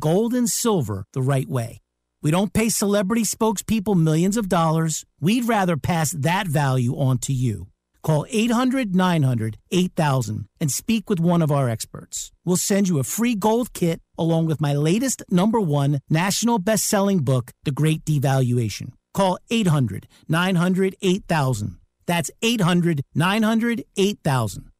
gold and silver the right way. We don't pay celebrity spokespeople millions of dollars. We'd rather pass that value on to you. Call 800 900 8000 and speak with one of our experts. We'll send you a free gold kit along with my latest number one national best selling book, The Great Devaluation. Call 800 900 8000. That's 800 900 8000.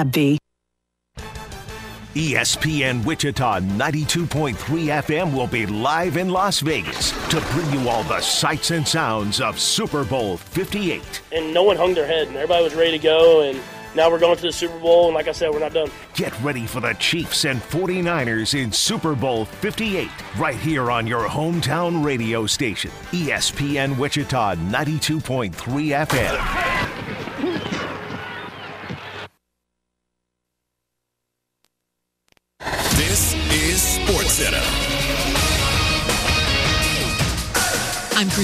AbbVie. ESPN Wichita 92.3 FM will be live in Las Vegas to bring you all the sights and sounds of Super Bowl 58. And no one hung their head, and everybody was ready to go. And now we're going to the Super Bowl, and like I said, we're not done. Get ready for the Chiefs and 49ers in Super Bowl 58, right here on your hometown radio station, ESPN Wichita 92.3 FM.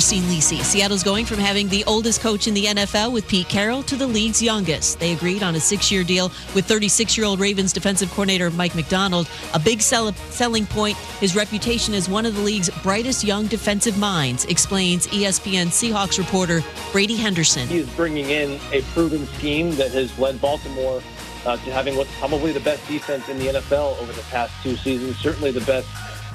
Christine Lisi. Seattle's going from having the oldest coach in the NFL with Pete Carroll to the league's youngest. They agreed on a six year deal with 36 year old Ravens defensive coordinator Mike Macdonald. A big sell- selling point, his reputation as one of the league's brightest young defensive minds, explains ESPN Seahawks reporter Brady Henderson. He's bringing in a proven scheme that has led Baltimore uh, to having what's probably the best defense in the NFL over the past two seasons. Certainly the best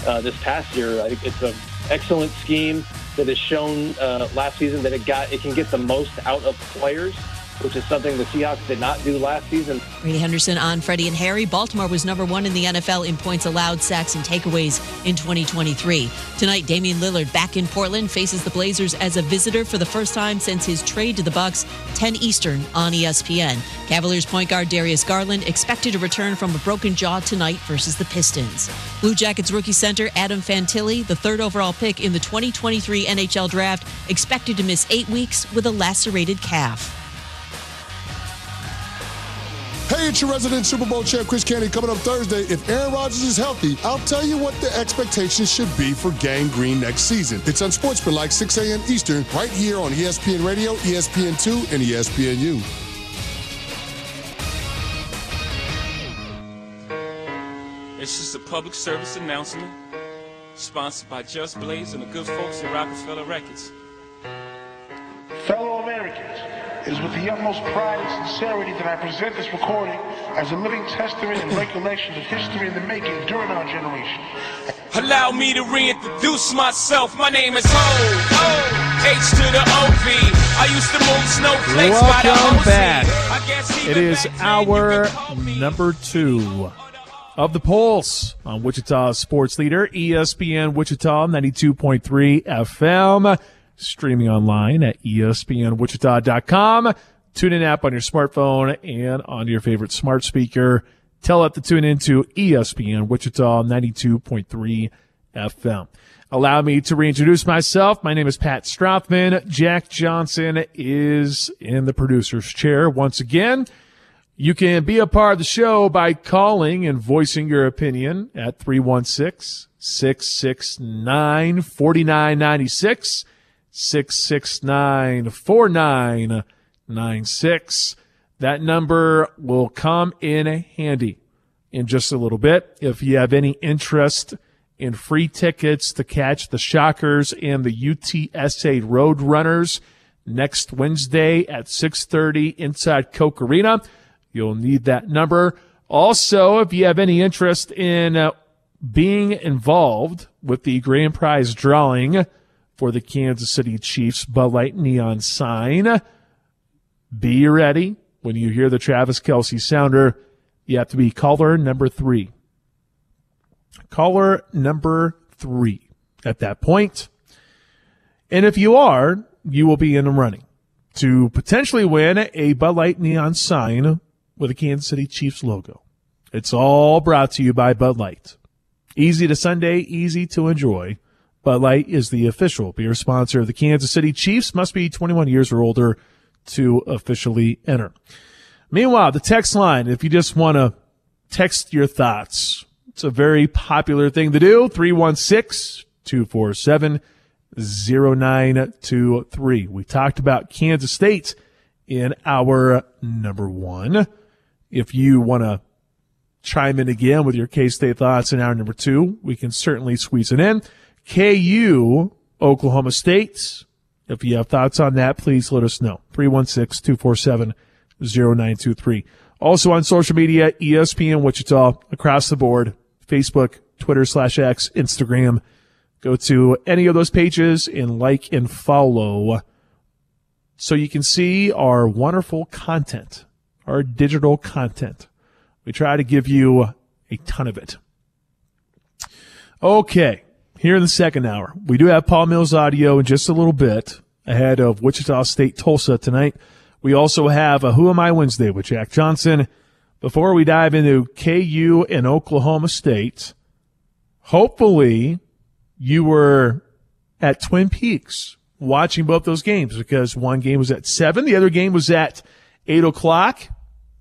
uh, this past year. I think it's an excellent scheme that has shown uh, last season that it got it can get the most out of players, which is something the Seahawks did not do last season. Brady Henderson on Freddie and Harry. Baltimore was number one in the NFL in points allowed, sacks, and takeaways in 2023. Tonight, Damian Lillard back in Portland faces the Blazers as a visitor for the first time since his trade to the Bucks. 10 Eastern on ESPN. Cavaliers point guard Darius Garland expected to return from a broken jaw tonight versus the Pistons. Blue Jackets rookie center Adam Fantilli, the third overall pick in the 2023 NHL draft, expected to miss eight weeks with a lacerated calf. Hey, it's your resident Super Bowl champ, Chris Canty, coming up Thursday. If Aaron Rodgers is healthy, I'll tell you what the expectations should be for Gang Green next season. It's on Sportsmanlike 6 a.m. Eastern, right here on ESPN Radio, ESPN2, and ESPNU. It's just a public service announcement sponsored by Just Blaze and the good folks at Rockefeller Records. Fellow Americans, it is with the utmost pride and sincerity that I present this recording as a living testament and recollection of history in the making during our generation. Allow me to reintroduce myself. My name is Ho, O, H to the O-V. I used to move snowflakes by the Welcome OC. back. It is our number two of the Pulse on Wichita Sports Leader, ESPN Wichita 92.3 FM, streaming online at espnwichita.com. Tune in app on your smartphone and on your favorite smart speaker. Tell it to tune into ESPN Wichita 92.3 FM. Allow me to reintroduce myself. My name is Pat Strothman. Jack Johnson is in the producer's chair once again. You can be a part of the show by calling and voicing your opinion at 316 669 4996, 669 4996. That number will come in handy in just a little bit if you have any interest in free tickets to catch the Shockers and the UTSA Roadrunners next Wednesday at 6:30 inside Koch Arena. You'll need that number. Also, if you have any interest in uh, being involved with the grand prize drawing for the Kansas City Chiefs Bud Light neon sign, be ready when you hear the Travis Kelce sounder. You have to be caller number three. Caller number three at that point. And if you are, you will be in the running to potentially win a Bud Light neon sign with a Kansas City Chiefs logo. It's all brought to you by Bud Light. Easy to Sunday, easy to enjoy. Bud Light is the official beer sponsor of the Kansas City Chiefs. Must be 21 years or older to officially enter. Meanwhile, the text line, if you just want to text your thoughts, it's a very popular thing to do. 316 247 0923. We talked about Kansas State in our number one. If you want to chime in again with your K State thoughts in our number two, we can certainly squeeze it in. KU, Oklahoma State. If you have thoughts on that, please let us know. 316 247 0923. Also on social media, ESPN Wichita across the board, Facebook, Twitter slash X, Instagram. Go to any of those pages and like and follow so you can see our wonderful content, our digital content. We try to give you a ton of it. Okay. Here in the second hour, we do have Paul Mills audio in just a little bit ahead of Wichita State Tulsa tonight. We also have a Who Am I Wednesday with Jack Johnson. Before we dive into KU and Oklahoma State, hopefully you were at Twin Peaks watching both those games because one game was at seven, the other game was at eight o'clock.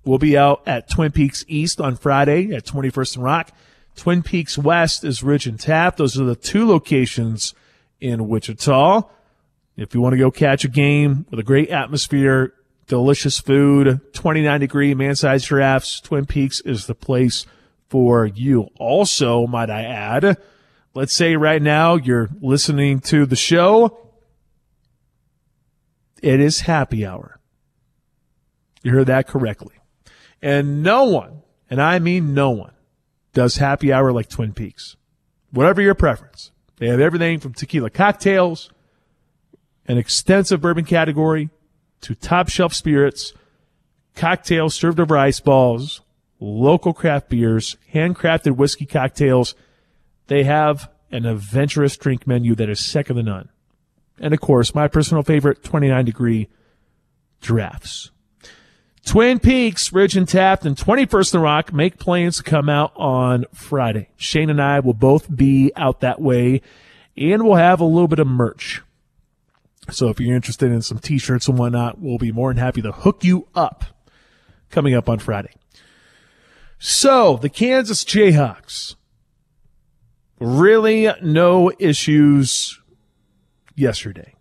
We'll be out at Twin Peaks East on Friday at 21st and Rock. Twin Peaks West is Ridge and Taft. Those are the two locations in Wichita. If you want to go catch a game with a great atmosphere, delicious food, 29 degree man sized giraffes, Twin Peaks is the place for you. Also, might I add, let's say right now you're listening to the show. It is happy hour. You heard that correctly. And no one, and I mean no one, does happy hour like Twin Peaks. Whatever your preference. They have everything from tequila cocktails, an extensive bourbon category, to top shelf spirits, cocktails served over ice balls, local craft beers, handcrafted whiskey cocktails. They have an adventurous drink menu that is second to none. And of course, my personal favorite, 29 degree drafts. Twin Peaks, Ridge and Taft, and 21st and Rock make plans to come out on Friday. Shane and I will both be out that way, and we'll have a little bit of merch. So if you're interested in some t-shirts and whatnot, we'll be more than happy to hook you up coming up on Friday. So the Kansas Jayhawks, really no issues yesterday.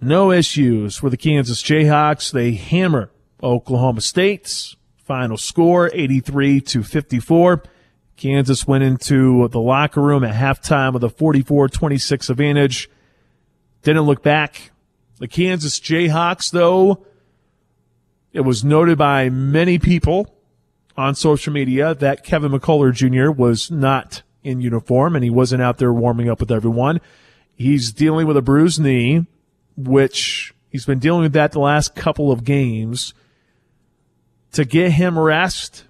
No issues for the Kansas Jayhawks. They hammer Oklahoma State's final score 83 to 54. Kansas went into the locker room at halftime with a 44-26 advantage. Didn't look back. The Kansas Jayhawks, though, it was noted by many people on social media that Kevin McCullar Jr. was not in uniform and he wasn't out there warming up with everyone. He's dealing with a bruised knee, which he's been dealing with that the last couple of games to get him rest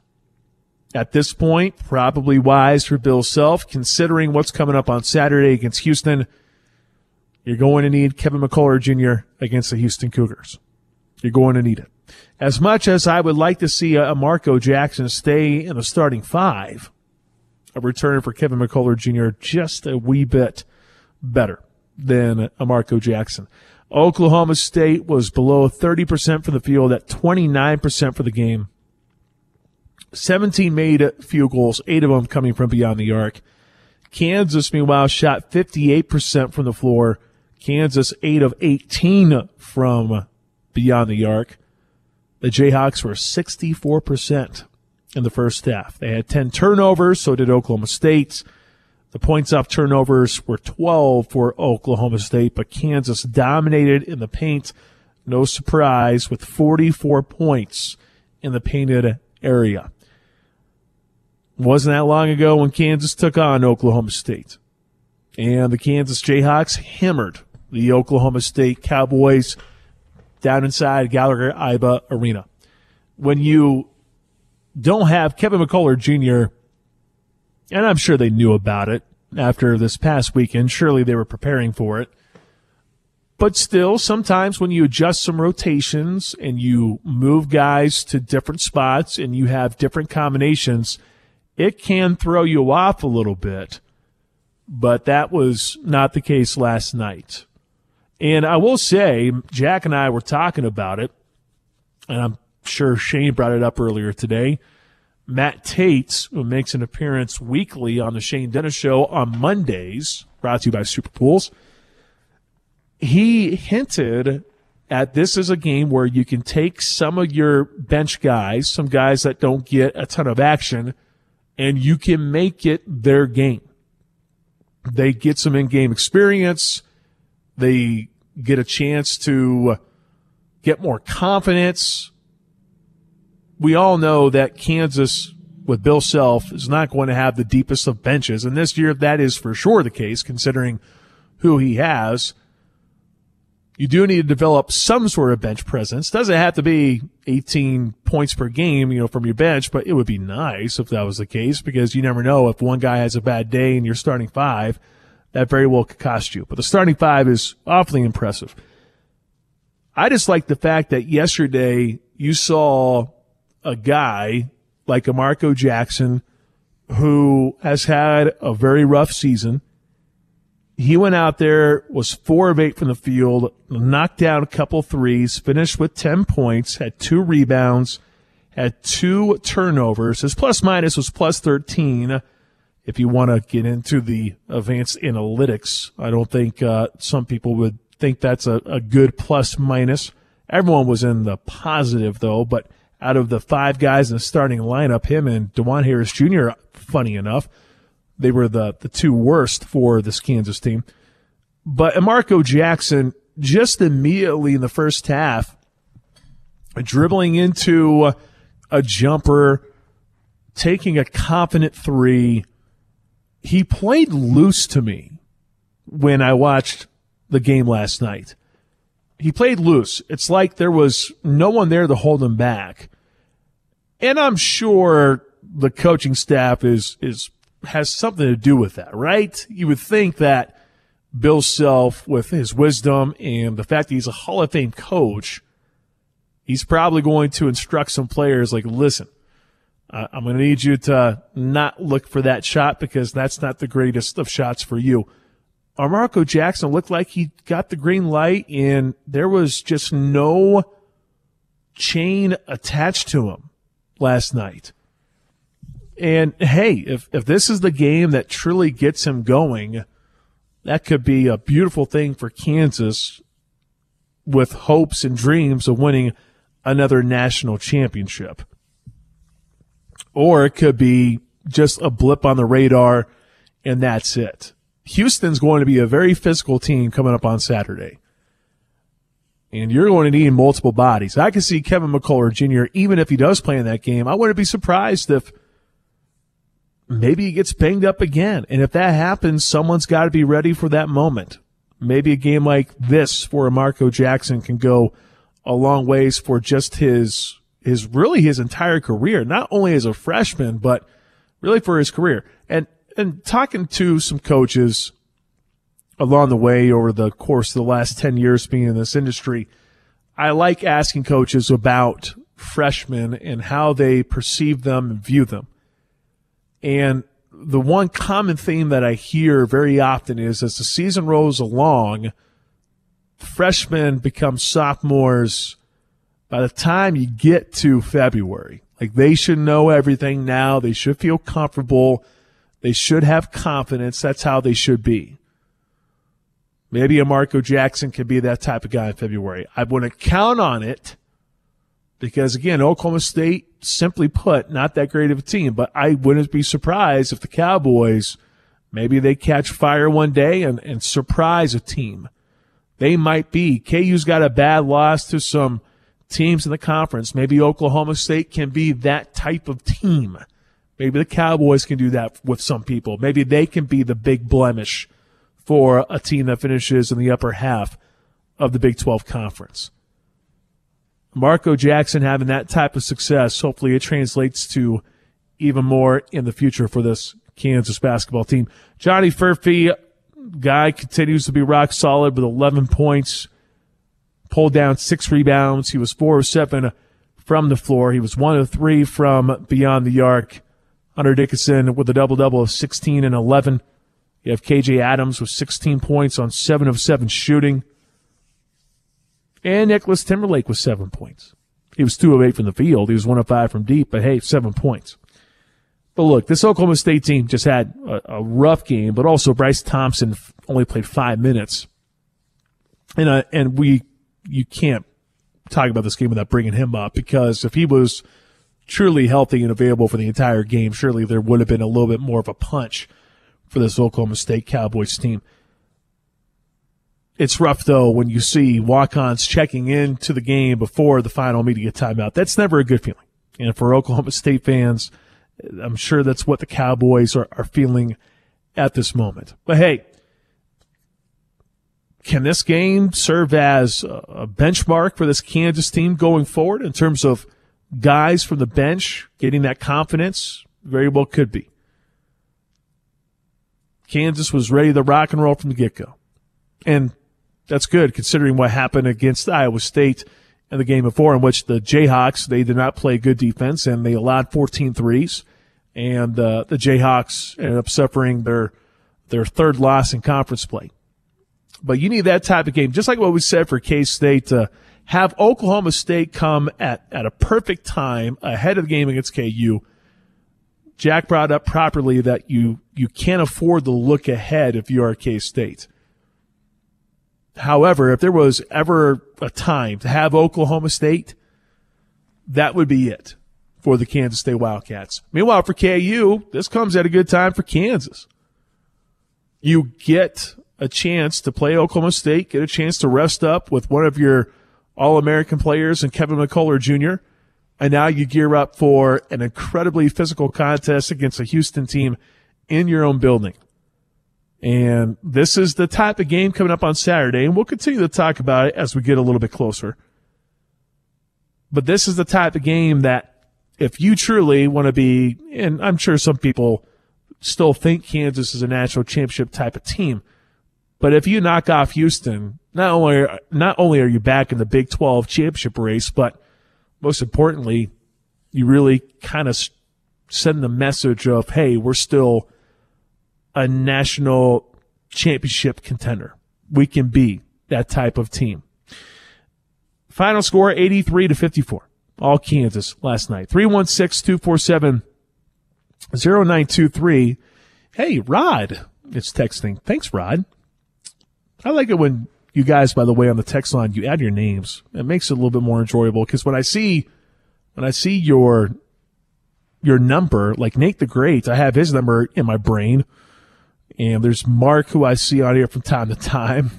at this point, probably wise for Bill Self, considering what's coming up on Saturday against Houston. You're going to need Kevin McCullar Jr. against the Houston Cougars. You're going to need it. As much as I would like to see a Marco Jackson stay in the starting five, a return for Kevin McCullar Jr. just a wee bit better than a Marco Jackson. Oklahoma State was below 30% for the field at 29% for the game. 17 made field goals, eight of them coming from beyond the arc. Kansas, meanwhile, shot 58% from the floor. Kansas, 8 of 18 from beyond the arc. The Jayhawks were 64% in the first half. They had 10 turnovers, so did Oklahoma State. The points off turnovers were 12 for Oklahoma State, but Kansas dominated in the paint. No surprise with 44 points in the painted area. Wasn't that long ago when Kansas took on Oklahoma State. And the Kansas Jayhawks hammered the Oklahoma State Cowboys down inside Gallagher Iba Arena. When you don't have Kevin McCullar Jr., and I'm sure they knew about it after this past weekend. Surely they were preparing for it. But still, sometimes when you adjust some rotations and you move guys to different spots and you have different combinations, it can throw you off a little bit. But that was not the case last night. And I will say, Jack and I were talking about it, and I'm sure Shane brought it up earlier today. Matt Tate, who makes an appearance weekly on the Shane Dennis Show on Mondays, brought to you by Super Pools, he hinted at this is a game where you can take some of your bench guys, some guys that don't get a ton of action, and you can make it their game. They get some in-game experience. They get a chance to get more confidence. We all know that Kansas with Bill Self is not going to have the deepest of benches. And this year, that is for sure the case, considering who he has. You do need to develop some sort of bench presence. Doesn't have to be 18 points per game, you know, from your bench, but it would be nice if that was the case because you never know if one guy has a bad day and you're starting five, that very well could cost you. But the starting five is awfully impressive. I just like the fact that yesterday you saw a guy like a Marco Jackson who has had a very rough season he went out there, was four of eight from the field, knocked down a couple threes, finished with 10 points, had two rebounds, had two turnovers. His plus minus was plus 13. If you want to get into the advanced analytics, I don't think uh, some people would think that's a, a good plus minus. Everyone was in the positive though, but out of the five guys in the starting lineup, him and Dajuan Harris Jr., funny enough, they were the, the two worst for this Kansas team. But Marco Jackson, just immediately in the first half, dribbling into a jumper, taking a confident three. He played loose to me when I watched the game last night. He played loose. It's like there was no one there to hold him back. And I'm sure the coaching staff is, is has something to do with that, right? You would think that Bill Self, with his wisdom and the fact that he's a Hall of Fame coach, he's probably going to instruct some players like, listen, uh, I'm going to need you to not look for that shot because that's not the greatest of shots for you. Our Marco Jackson looked like he got the green light and there was just no chain attached to him last night. And hey, if, if this is the game that truly gets him going, that could be a beautiful thing for Kansas with hopes and dreams of winning another national championship. Or it could be just a blip on the radar and that's it. Houston's going to be a very physical team coming up on Saturday. And you're going to need multiple bodies. I can see Kevin McCullar Jr., even if he does play in that game, I wouldn't be surprised if – maybe he gets banged up again. And if that happens, someone's got to be ready for that moment. Maybe a game like this for Marco Jackson can go a long ways for just his, his really his entire career, not only as a freshman, but really for his career. And, and talking to some coaches along the way over the course of the last 10 years being in this industry, I like asking coaches about freshmen and how they perceive them and view them. And the one common theme that I hear very often is as the season rolls along, freshmen become sophomores by the time you get to February. Like they should know everything now. They should feel comfortable. They should have confidence. That's how they should be. Maybe a Marco Jackson could be that type of guy in February. I wouldn't count on it because again, Oklahoma State, simply put, not that great of a team. But I wouldn't be surprised if the Cowboys Maybe they catch fire one day and, and surprise a team. They might be. KU's got a bad loss to some teams in the conference. Maybe Oklahoma State can be that type of team. Maybe the Cowboys can do that with some people. Maybe they can be the big blemish for a team that finishes in the upper half of the Big 12 conference. Marco Jackson having that type of success, hopefully it translates to even more in the future for this Kansas basketball team. Johnny Furphy, guy continues to be rock solid with 11 points, pulled down six rebounds. He was four of seven from the floor. He was one of three from beyond the arc. Hunter Dickinson with a double double of 16 and 11. You have KJ Adams with 16 points on seven of seven shooting. And Nicholas Timberlake with seven points. He was two of eight from the field. He was one of five from deep, but hey, seven points. But look, this Oklahoma State team just had a, a rough game, but also Bryce Thompson only played five minutes. And, uh, and we, you can't talk about this game without bringing him up because if he was truly healthy and available for the entire game, surely there would have been a little bit more of a punch for this Oklahoma State Cowboys team. It's rough though when you see walk-ons checking into the game before the final media timeout. That's never a good feeling. And for Oklahoma State fans, I'm sure that's what the Cowboys are, are feeling at this moment. But hey, can this game serve as a benchmark for this Kansas team going forward in terms of guys from the bench getting that confidence? Very well could be. Kansas was ready to rock and roll from the get go. And that's good considering what happened against Iowa State in the game before in which the Jayhawks, they did not play good defense and they allowed 14 threes. And uh, the Jayhawks ended up suffering their their third loss in conference play. But you need that type of game, just like what we said for K State to have Oklahoma State come at, at a perfect time ahead of the game against KU. Jack brought up properly that you, you can't afford to look ahead if you are K State. However, if there was ever a time to have Oklahoma State, that would be it for the Kansas State Wildcats. Meanwhile, for KU, this comes at a good time for Kansas. You get a chance to play Oklahoma State, get a chance to rest up with one of your All American players and Kevin McCullar Jr., and now you gear up for an incredibly physical contest against a Houston team in your own building. And this is the type of game coming up on Saturday, and we'll continue to talk about it as we get a little bit closer. But this is the type of game that if you truly want to be, and I'm sure some people still think Kansas is a national championship type of team, but if you knock off Houston, not only not only are you back in the Big 12 championship race, but most importantly, you really kind of send the message of, hey, we're still a national championship contender. We can be that type of team. Final score 83 to 54. All Kansas last night. 316 247 0923. Hey, Rod it's texting. Thanks, Rod. I like it when you guys, by the way, on the text line, you add your names. It makes it a little bit more enjoyable because when I see, when I see your, your number, like Nate the Great, I have his number in my brain. And there's Mark who I see on here from time to time.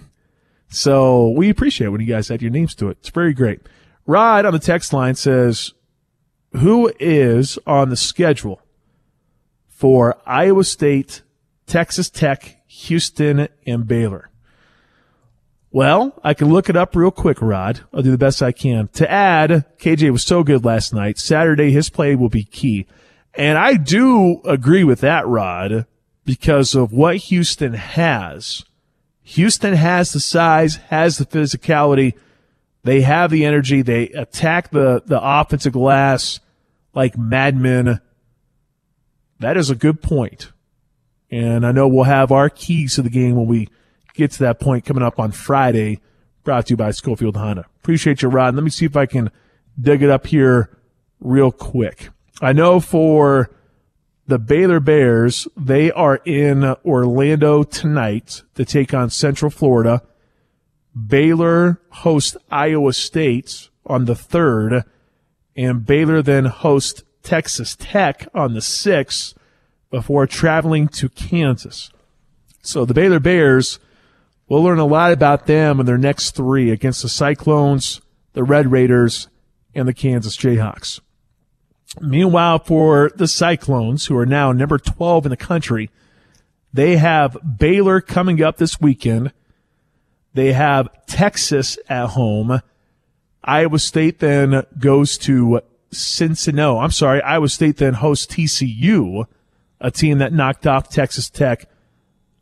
So we appreciate when you guys add your names to it. It's very great. Rod on the text line says, who is on the schedule for Iowa State, Texas Tech, Houston, and Baylor? Well, I can look it up real quick, Rod. I'll do the best I can. To add, KJ was so good last night. Saturday, his play will be key. And I do agree with that, Rod, because of what Houston has. Houston has the size, has the physicality. They have the energy. They attack the, the offensive glass like madmen. That is a good point. And I know we'll have our keys to the game when we get to that point coming up on Friday, brought to you by Schofield Honda. Appreciate you, Rod. Let me see if I can dig it up here real quick. I know for the Baylor Bears, they are in Orlando tonight to take on Central Florida. Baylor hosts Iowa State on the third, and Baylor then hosts Texas Tech on the sixth before traveling to Kansas. So the Baylor Bears, we'll learn a lot about them in their next three against the Cyclones, the Red Raiders, and the Kansas Jayhawks. Meanwhile, for the Cyclones, who are now number 12 in the country, they have Baylor coming up this weekend. They have Texas at home. Iowa State then goes to Cincinnati. I'm sorry, Iowa State then hosts TCU, a team that knocked off Texas Tech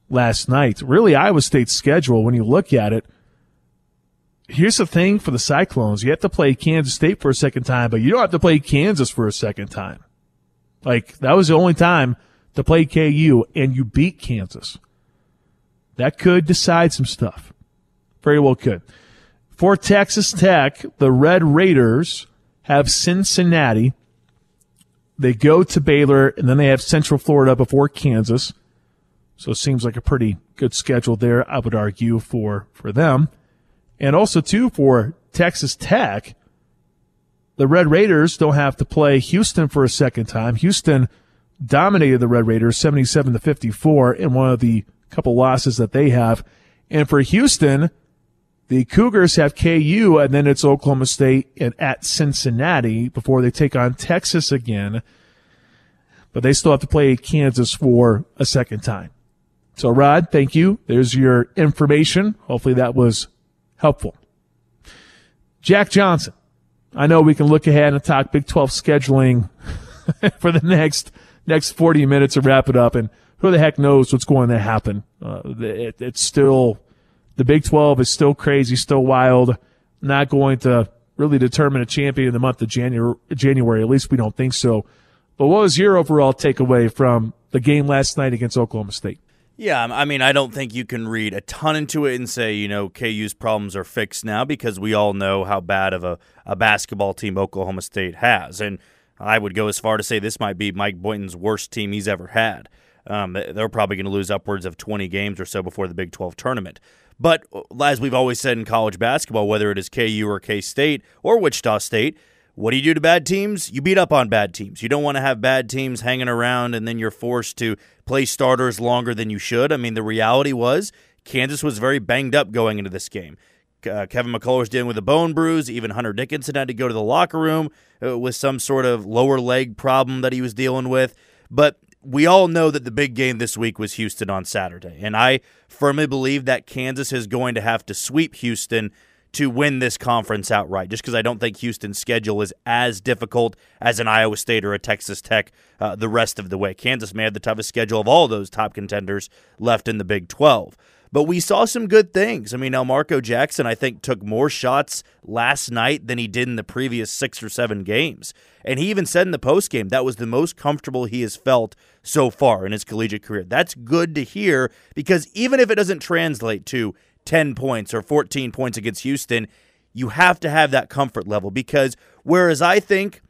last night. Really, Iowa State's schedule, when you look at it, here's the thing for the Cyclones. You have to play Kansas State for a second time, but you don't have to play Kansas for a second time. Like, that was the only time to play KU, and you beat Kansas. That could decide some stuff. Very well could. For Texas Tech, the Red Raiders have Cincinnati. They go to Baylor, and then they have Central Florida before Kansas. So it seems like a pretty good schedule there, I would argue, for, for them. And also, too, for Texas Tech, the Red Raiders don't have to play Houston for a second time. Houston dominated the Red Raiders 77 to 54 in one of the couple losses that they have. And for Houston, the Cougars have KU and then it's Oklahoma State and at Cincinnati before they take on Texas again. But they still have to play Kansas for a second time. So Rod, thank you. There's your information. Hopefully that was helpful. Jack Johnson. I know we can look ahead and talk Big 12 scheduling for the next next 40 minutes to wrap it up. And who the heck knows what's going to happen? Uh, it, it's still, the Big 12 is still crazy, still wild, not going to really determine a champion in the month of January, January. At least we don't think so. But what was your overall takeaway from the game last night against Oklahoma State? Yeah, I mean, I don't think you can read a ton into it and say, you know, KU's problems are fixed now because we all know how bad of a, a basketball team Oklahoma State has. And I would go as far to say this might be Mike Boynton's worst team he's ever had. Um, they're probably going to lose upwards of 20 games or so before the Big 12 tournament. But uh, as we've always said in college basketball, whether it is KU or K State or Wichita State, what do you do to bad teams? You beat up on bad teams. You don't want to have bad teams hanging around and then you're forced to play starters longer than you should. I mean, the reality was Kansas was very banged up going into this game. Uh, Kevin McCullar was dealing with a bone bruise. Even Hunter Dickinson had to go to the locker room uh, with some sort of lower leg problem that he was dealing with. But we all know that the big game this week was Houston on Saturday. And I firmly believe that Kansas is going to have to sweep Houston to win this conference outright, just because I don't think Houston's schedule is as difficult as an Iowa State or a Texas Tech uh, the rest of the way. Kansas may have the toughest schedule of all those top contenders left in the Big 12. But we saw some good things. I mean, Elmarko Jackson, I think, took more shots last night than he did in the previous six or seven games. And he even said in the postgame that was the most comfortable he has felt so far in his collegiate career. That's good to hear because even if it doesn't translate to 10 points or 14 points against Houston, you have to have that comfort level because whereas I think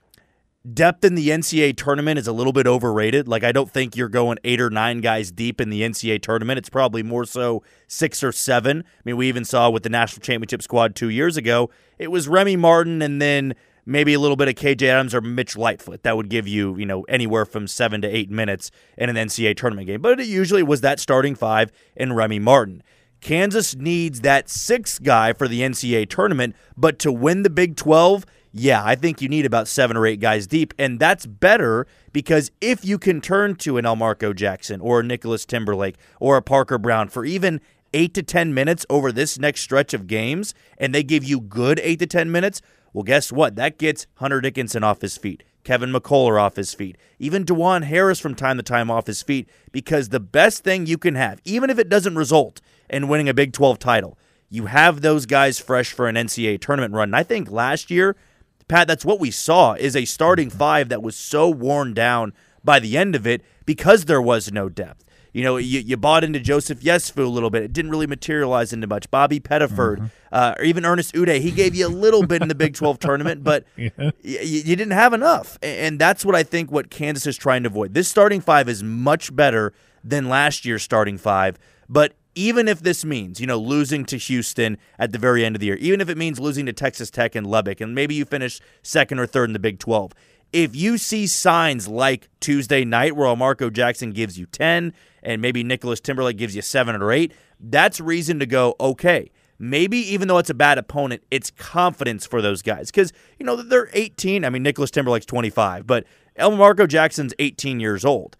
depth in the NCAA tournament is a little bit overrated. Like, I don't think you're going eight or nine guys deep in the NCAA tournament. It's probably more so six or seven. I mean, we even saw with the national championship squad two years ago, it was Remy Martin and then maybe a little bit of KJ Adams or Mitch Lightfoot. That would give you, you know, anywhere from seven to eight minutes in an NCAA tournament game. But it usually was that starting five and Remy Martin. Kansas needs that sixth guy for the NCAA tournament, but to win the Big 12, yeah, I think you need about seven or eight guys deep, and that's better because if you can turn to an Elmarko Jackson or a Nicholas Timberlake or a Parker Brown for even eight to 10 minutes over this next stretch of games, and they give you good eight to 10 minutes, well, guess what? That gets Hunter Dickinson off his feet, Kevin McCullar off his feet, even Dajuan Harris from time to time off his feet, because the best thing you can have, even if it doesn't result in winning a Big 12 title, you have those guys fresh for an NCAA tournament run. And I think last year, Pat, that's what we saw is a starting five that was so worn down by the end of it because there was no depth. You know, you, you bought into Joseph Yesufu a little bit. It didn't really materialize into much. Bobby Pettiford, mm-hmm. uh, or even Ernest Udeh, he gave you a little bit in the Big 12 tournament, but yeah. y- you didn't have enough. And that's what I think what Kansas is trying to avoid. This starting five is much better than last year's starting five, but even if this means, you know, losing to Houston at the very end of the year, even if it means losing to Texas Tech and Lubbock, and maybe you finish second or third in the Big 12, if you see signs like Tuesday night where Marco Jackson gives you 10 and maybe Nicholas Timberlake gives you 7 or 8, that's reason to go, okay, maybe even though it's a bad opponent, it's confidence for those guys. Because, you know, they're 18. I mean, Nicholas Timberlake's 25, but Marco Jackson's 18 years old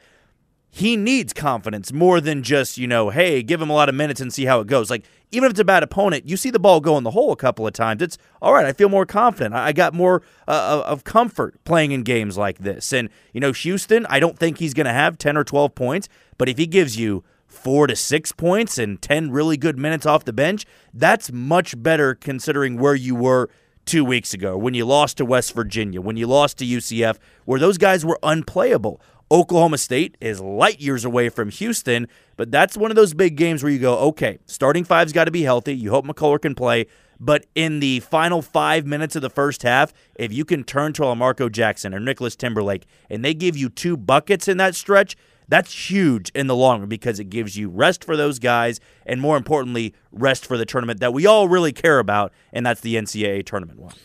he needs confidence more than just, you know, hey, give him a lot of minutes and see how it goes. Like, even if it's a bad opponent, you see the ball go in the hole a couple of times. It's all right. I feel more confident. I got more uh, of comfort playing in games like this. And, you know, Houston, I don't think he's going to have 10 or 12 points, but if he gives you four to six points and 10 really good minutes off the bench, that's much better considering where you were two weeks ago when you lost to West Virginia, when you lost to UCF, where those guys were unplayable. Oklahoma State is light years away from Houston, but that's one of those big games where you go, okay, starting five's got to be healthy. You hope McCullar can play. But in the final five minutes of the first half, if you can turn to Marco Jackson or Nicholas Timberlake and they give you two buckets in that stretch, that's huge in the long run because it gives you rest for those guys and more importantly, rest for the tournament that we all really care about, and that's the NCAA tournament one.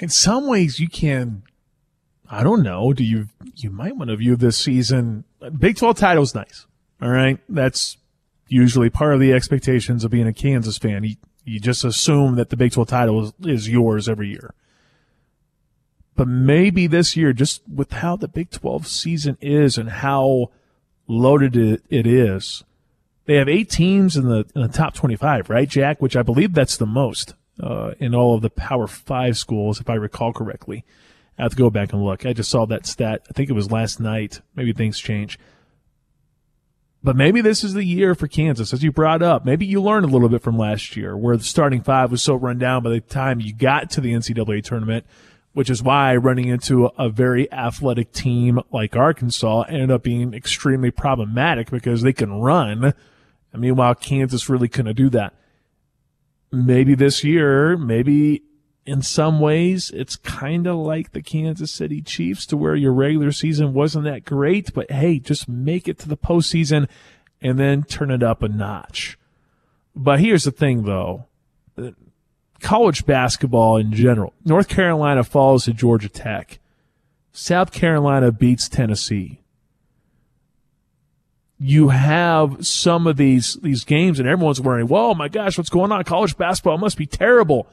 In some ways, you can I don't know. Do you you might want to view this season? Big 12 title is nice. All right, that's usually part of the expectations of being a Kansas fan. You, you just assume that the Big 12 title is, is yours every year. But maybe this year, just with how the Big 12 season is and how loaded it, it is, they have eight teams in the in the top 25, right, Jack? Which I believe that's the most uh, in all of the Power Five schools, if I recall correctly. I have to go back and look. I just saw that stat. I think it was last night. Maybe things change. But maybe this is the year for Kansas, as you brought up. Maybe you learned a little bit from last year, where the starting five was so run down by the time you got to the NCAA tournament, which is why running into a very athletic team like Arkansas ended up being extremely problematic because they can run. And meanwhile, Kansas really couldn't do that. Maybe this year, maybe in some ways, it's kind of like the Kansas City Chiefs to where your regular season wasn't that great, but hey, just make it to the postseason and then turn it up a notch. But here's the thing though. College basketball in general. North Carolina falls to Georgia Tech. South Carolina beats Tennessee. You have some of these, these games and everyone's worrying, whoa, my gosh, what's going on? College basketball must be terrible.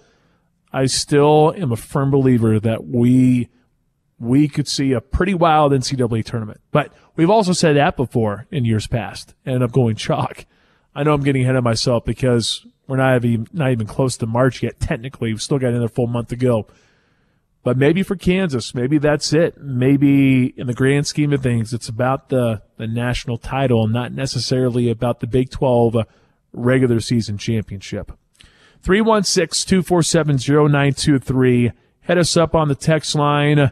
I still am a firm believer that we we could see a pretty wild NCAA tournament. But we've also said that before in years past, and I'm going chalk. I know I'm getting ahead of myself because we're not even not even close to March yet. Technically, we've still got another full month to go. But maybe for Kansas, maybe that's it. Maybe in the grand scheme of things, it's about the the national title, and not necessarily about the Big 12 uh, regular season championship. 316 247 0923. Head us up on the text line.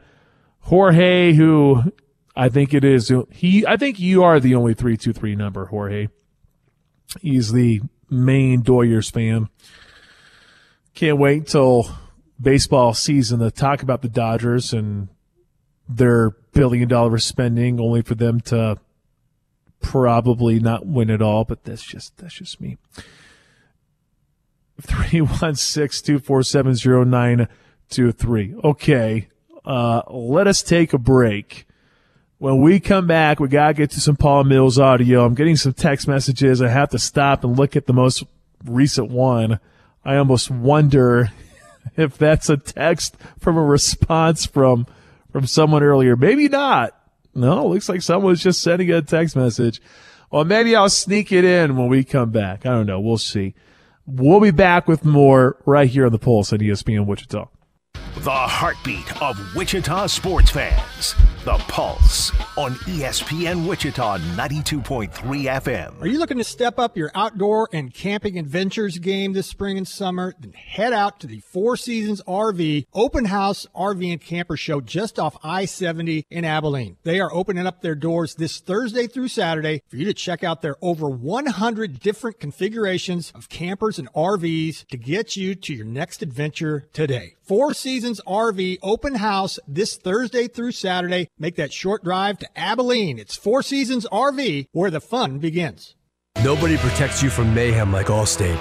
Jorge, who I think it is, he, I think you are the only 323 number, Jorge. He's the main Doyers fan. Can't wait till baseball season to talk about the Dodgers and their billion dollar spending only for them to probably not win it all, but that's just, that's just me. 316-247-0923. Okay. Uh, let us take a break. When we come back, we gotta get to some Paul Mills audio. I'm getting some text messages. I have to stop and look at the most recent one. I almost wonder if that's a text from a response from, from someone earlier. Maybe not. No, looks like someone's just sending a text message. Well, maybe I'll sneak it in when we come back. I don't know. We'll see. We'll be back with more right here on the Pulse at ESPN Wichita. The heartbeat of Wichita sports fans. The Pulse on ESPN Wichita 92.3 FM. Are you looking to step up your outdoor and camping adventures game this spring and summer? Then head out to the Four Seasons RV Open House RV and Camper Show just off I 70 in Abilene. They are opening up their doors this Thursday through Saturday for you to check out their over 100 different configurations of campers and RVs to get you to your next adventure today. Four Seasons RV Open House this Thursday through Saturday. Make that short drive to Abilene. It's Four Seasons RV where the fun begins. Nobody protects you from mayhem like Allstate.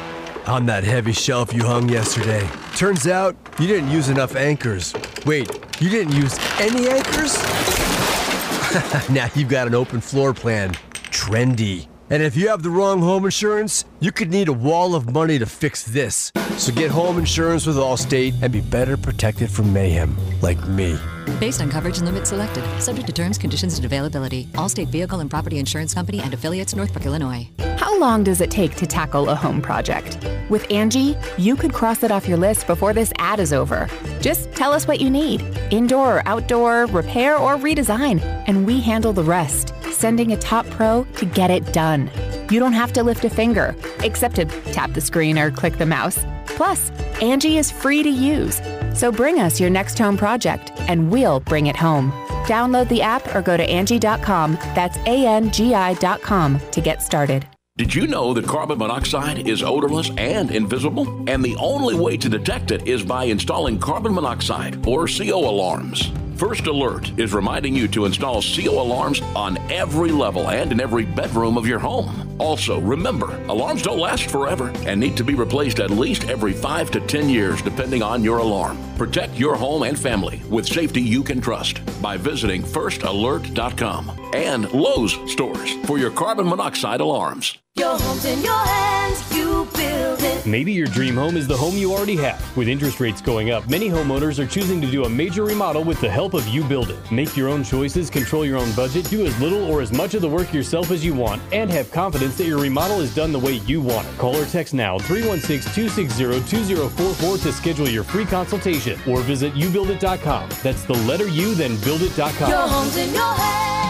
On that heavy shelf you hung yesterday. Turns out you didn't use enough anchors. Wait, You didn't use any anchors? now you've got an open floor plan. Trendy. And if you have the wrong home insurance, you could need a wall of money to fix this. So get home insurance with Allstate and be better protected from mayhem, like me. Based on coverage and limits selected, subject to terms, conditions, and availability. Allstate Vehicle and Property Insurance Company and affiliates, Northbrook, Illinois. How long does it take to tackle a home project? With Angie, you could cross it off your list before this ad is over. Just tell us what you need indoor or outdoor, repair or redesign, and we handle the rest, sending a top pro to get it done. You don't have to lift a finger, except to tap the screen or click the mouse. Plus, Angie is free to use. So bring us your next home project and we'll bring it home. Download the app or go to Angie.com. That's A N G I.com to get started. Did you know that carbon monoxide is odorless and invisible? And the only way to detect it is by installing carbon monoxide or CO alarms. First Alert is reminding you to install CO alarms on every level and in every bedroom of your home. Also, remember, alarms don't last forever and need to be replaced at least every 5 to 10 years depending on your alarm. Protect your home and family with safety you can trust by visiting firstalert.com and Lowe's stores for your carbon monoxide alarms. Your home's in your hands, you build. Maybe your dream home is the home you already have. With interest rates going up, many homeowners are choosing to do a major remodel with the help of You Build It. Make your own choices, control your own budget, do as little or as much of the work yourself as you want, and have confidence that your remodel is done the way you want it. Call or text now 316 260 2044 to schedule your free consultation or visit youbuildit.com. That's the letter U, then buildit.com. Your home's in your hands,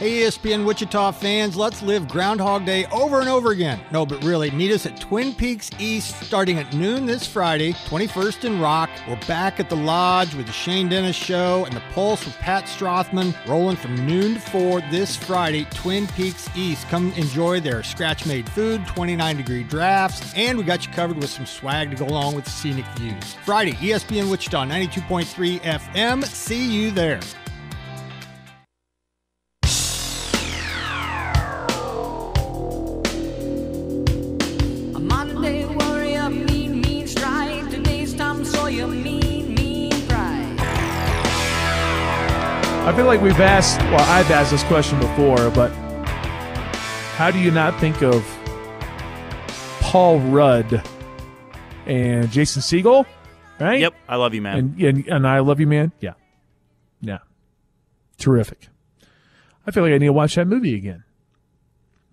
Hey, ESPN Wichita fans, let's live Groundhog Day over and over again. No, but really, meet us at Twin Peaks East starting at noon this Friday, 21st and Rock. We're back at the Lodge with the Shane Dennis Show and the Pulse with Pat Strothman, rolling from noon to 4 this Friday, Twin Peaks East. Come enjoy their scratch made food, 29 degree drafts, and we got you covered with some swag to go along with the scenic views. Friday, ESPN Wichita 92.3 FM. See you there. Feel like we've asked, well, I've asked this question before, but how do you not think of Paul Rudd and Jason Segel? Right? Yep, I love you, man. And, and, and I love you, man. Yeah. Yeah. Terrific. I feel like I need to watch that movie again.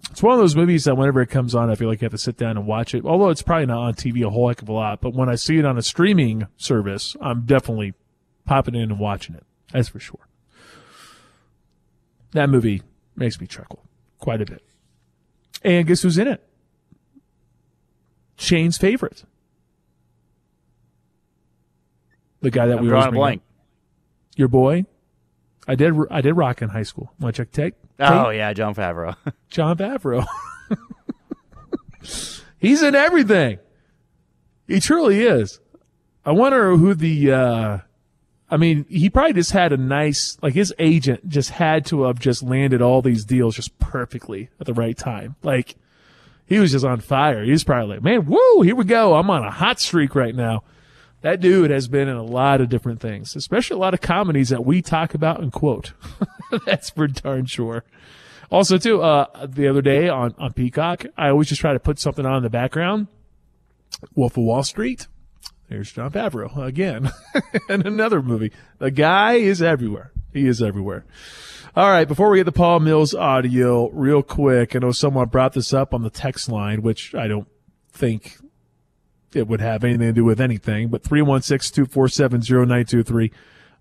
It's one of those movies that whenever it comes on, I feel like I have to sit down and watch it. Although it's probably not on TV a whole heck of a lot, but when I see it on a streaming service, I'm definitely popping in and watching it. That's for sure. That movie makes me chuckle quite a bit. And guess who's in it? Shane's favorite. The guy that I'm we drawing always a blank. up. Your boy. I did. I did rock in high school. Want to check tape? Oh yeah, Jon Favreau. Jon Favreau. He's in everything. He truly is. I wonder who the. uh I mean, he probably just had a nice, like his agent just had to have just landed all these deals just perfectly at the right time. Like he was just on fire. He was probably like, man, woo, here we go. I'm on a hot streak right now. That dude has been in a lot of different things, especially a lot of comedies that we talk about and quote. That's for darn sure. Also, too, uh, the other day on, on Peacock, I always just try to put something on in the background. Wolf of Wall Street. There's Jon Favreau again. and another movie. The guy is everywhere. He is everywhere. All right. Before we get the Paul Mills audio real quick, I know someone brought this up on the text line, which I don't think it would have anything to do with anything, but 316-247-0923.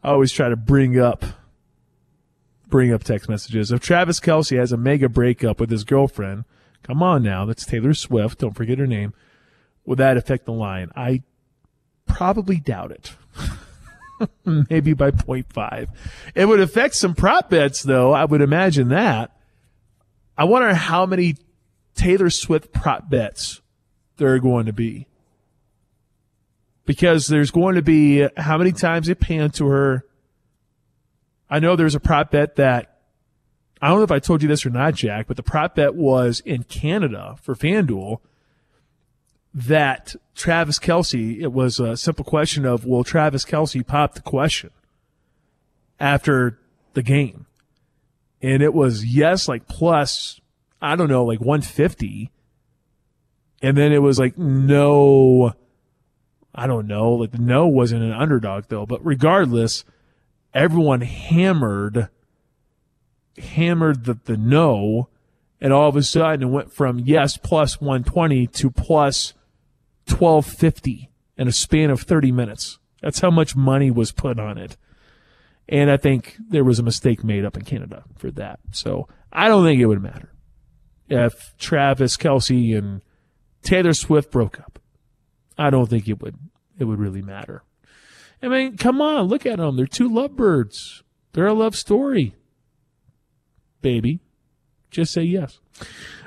I always try to bring up bring up text messages. If Travis Kelce has a mega breakup with his girlfriend, come on now, that's Taylor Swift, don't forget her name, would that affect the line? I probably doubt it. Maybe by 0.5. It would affect some prop bets, though. I would imagine that. I wonder how many Taylor Swift prop bets there are going to be. Because there's going to be how many times they pan to her. I know there's a prop bet that I don't know if I told you this or not, Jack, but the prop bet was in Canada for FanDuel that Travis Kelce, it was a simple question of will Travis Kelce pop the question after the game? And it was yes, like plus, I don't know, like 150. And then it was like no, I don't know, like the no wasn't an underdog though. But regardless, everyone hammered, hammered the, the no. And all of a sudden it went from yes plus 120 to plus 1250 in a span of 30 minutes. That's how much money was put on it. And I think there was a mistake made up in Canada for that. So I don't think it would matter if Travis Kelce and Taylor Swift broke up. I don't think it would it would really matter. I mean, come on, look at them. They're two lovebirds. They're a love story. Baby, just say yes.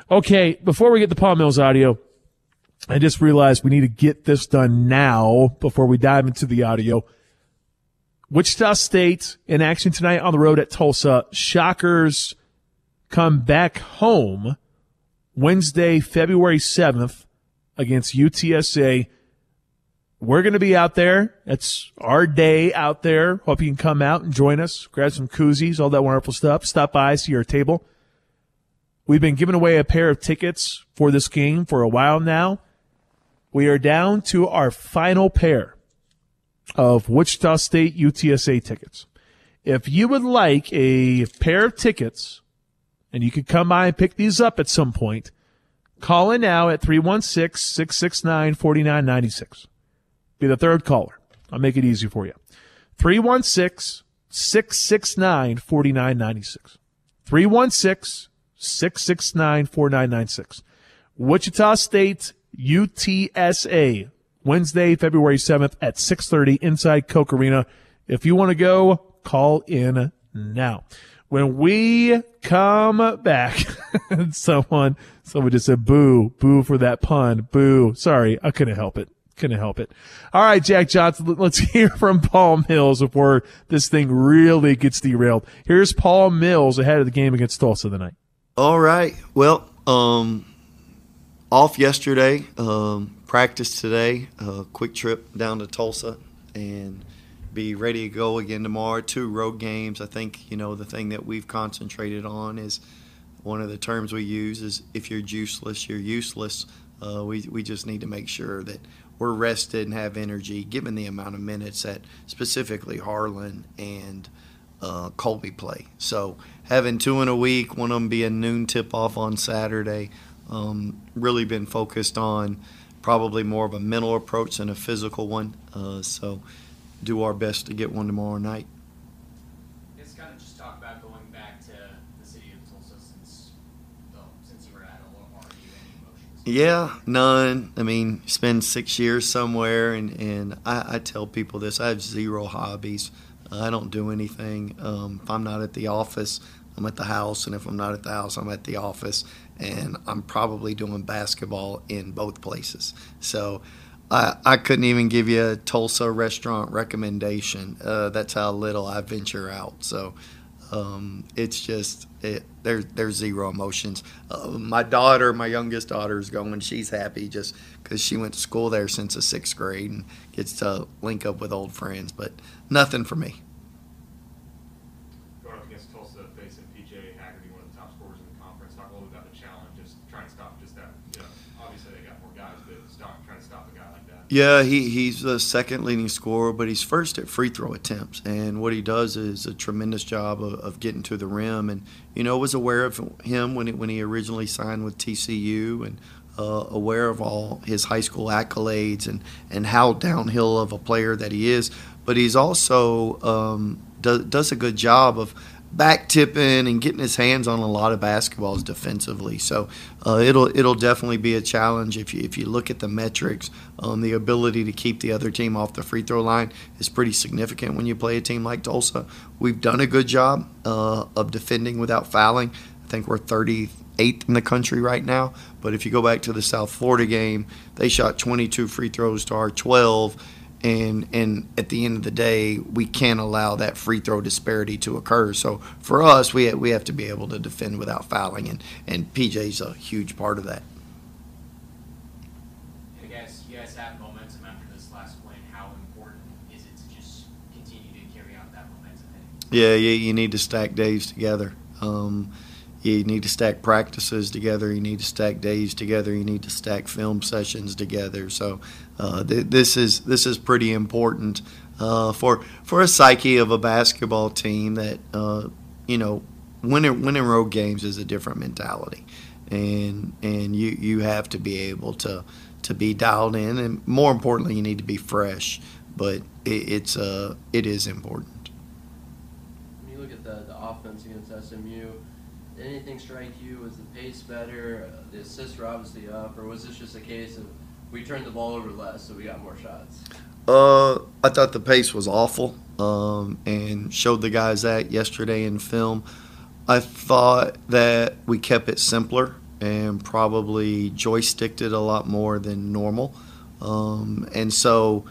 Okay, before we get the Paul Mills audio, I just realized we need to get this done now before we dive into the audio. Wichita State in action tonight on the road at Tulsa. Shockers come back home Wednesday, February 7th against UTSA. We're going to be out there. It's our day out there. Hope you can come out and join us, grab some koozies, all that wonderful stuff. Stop by, see our table. We've been giving away a pair of tickets for this game for a while now. We are down to our final pair of Wichita State UTSA tickets. If you would like a pair of tickets, and you could come by and pick these up at some point, call in now at 316-669-4996. Be the third caller. I'll make it easy for you. 316-669-4996. 316-669-4996. Wichita State UTSA Wednesday, February 7th at 6:30 inside Koch Arena. If you want to go, call in now. When we come back, someone someone just said boo, boo for that pun. Boo. Sorry, I couldn't help it. Couldn't help it. All right, Jack Johnson, let's hear from Paul Mills before this thing really gets derailed. Here's Paul Mills ahead of the game against Tulsa tonight. All right. Well, um, off yesterday, um, practice today, a quick trip down to Tulsa, and be ready to go again tomorrow. Two road games. I think you know the thing that we've concentrated on is one of the terms we use is if you're juiceless, you're useless. Uh, we we just need to make sure that we're rested and have energy, given the amount of minutes that specifically Harlan and uh, Colby play. So having two in a week, one of them be a noon tip off on Saturday. Um, really been focused on probably more of a mental approach than a physical one. Uh, so do our best to get one tomorrow night. Kind of just talk about going back to the city of Tulsa since well, since you were at Are you any emotions? Yeah, none. I mean, spend six years somewhere, and, and I, I tell people this I have zero hobbies. I don't do anything. Um, if I'm not at the office, I'm at the house, and if I'm not at the house, I'm at the office, and I'm probably doing basketball in both places. So I, I couldn't even give you a Tulsa restaurant recommendation. Uh, that's how little I venture out. So um, it's just it, there's there's zero emotions. Uh, my daughter, my youngest daughter, is going. She's happy just because she went to school there since the sixth grade and gets to link up with old friends. But nothing for me. Going up against Tulsa, facing PJ Haggerty, one of the top scorers in the conference. Talk a little bit about the challenge, just trying to stop just that. You know, obviously they got more guys, but stop trying to stop a guy like that. Yeah, he, he's the second leading scorer, but he's first at free throw attempts. And what he does is a tremendous job of, of getting to the rim. And, you know, was aware of him when he, when he originally signed with TCU and uh, aware of all his high school accolades and, and how downhill of a player that he is. But he's also um, does, does a good job of back tipping and getting his hands on a lot of basketballs defensively. So uh, it'll it'll definitely be a challenge if you if you look at the metrics. Um, the ability to keep the other team off the free throw line is pretty significant when you play a team like Tulsa. We've done a good job uh, of defending without fouling. I think we're 38th in the country right now. But if you go back to the South Florida game, they shot 22 free throws to our 12 and and at the end of the day, we can't allow that free throw disparity to occur. So for us, we we have to be able to defend without fouling, and and PJ's a huge part of that. I guess you guys have momentum after this last win. How important is it to just continue to carry out that momentum? Yeah, you, you need to stack days together. Um, you need to stack practices together. You need to stack days together. You need to stack film sessions together. So uh, th- this is this is pretty important uh, for for a psyche of a basketball team that uh, you know winning winning road games is a different mentality, and and you you have to be able to to be dialed in, and more importantly, you need to be fresh. But it, it's uh it is important. When you look at the, the offense against SMU, did anything strike you? Was the pace better? Uh, The assists were obviously up, or was this just a case of we turned the ball over less, so we got more shots? Uh, I thought the pace was awful, um, and showed the guys that yesterday in film. I thought that we kept it simpler and probably joysticked it a lot more than normal, um, and so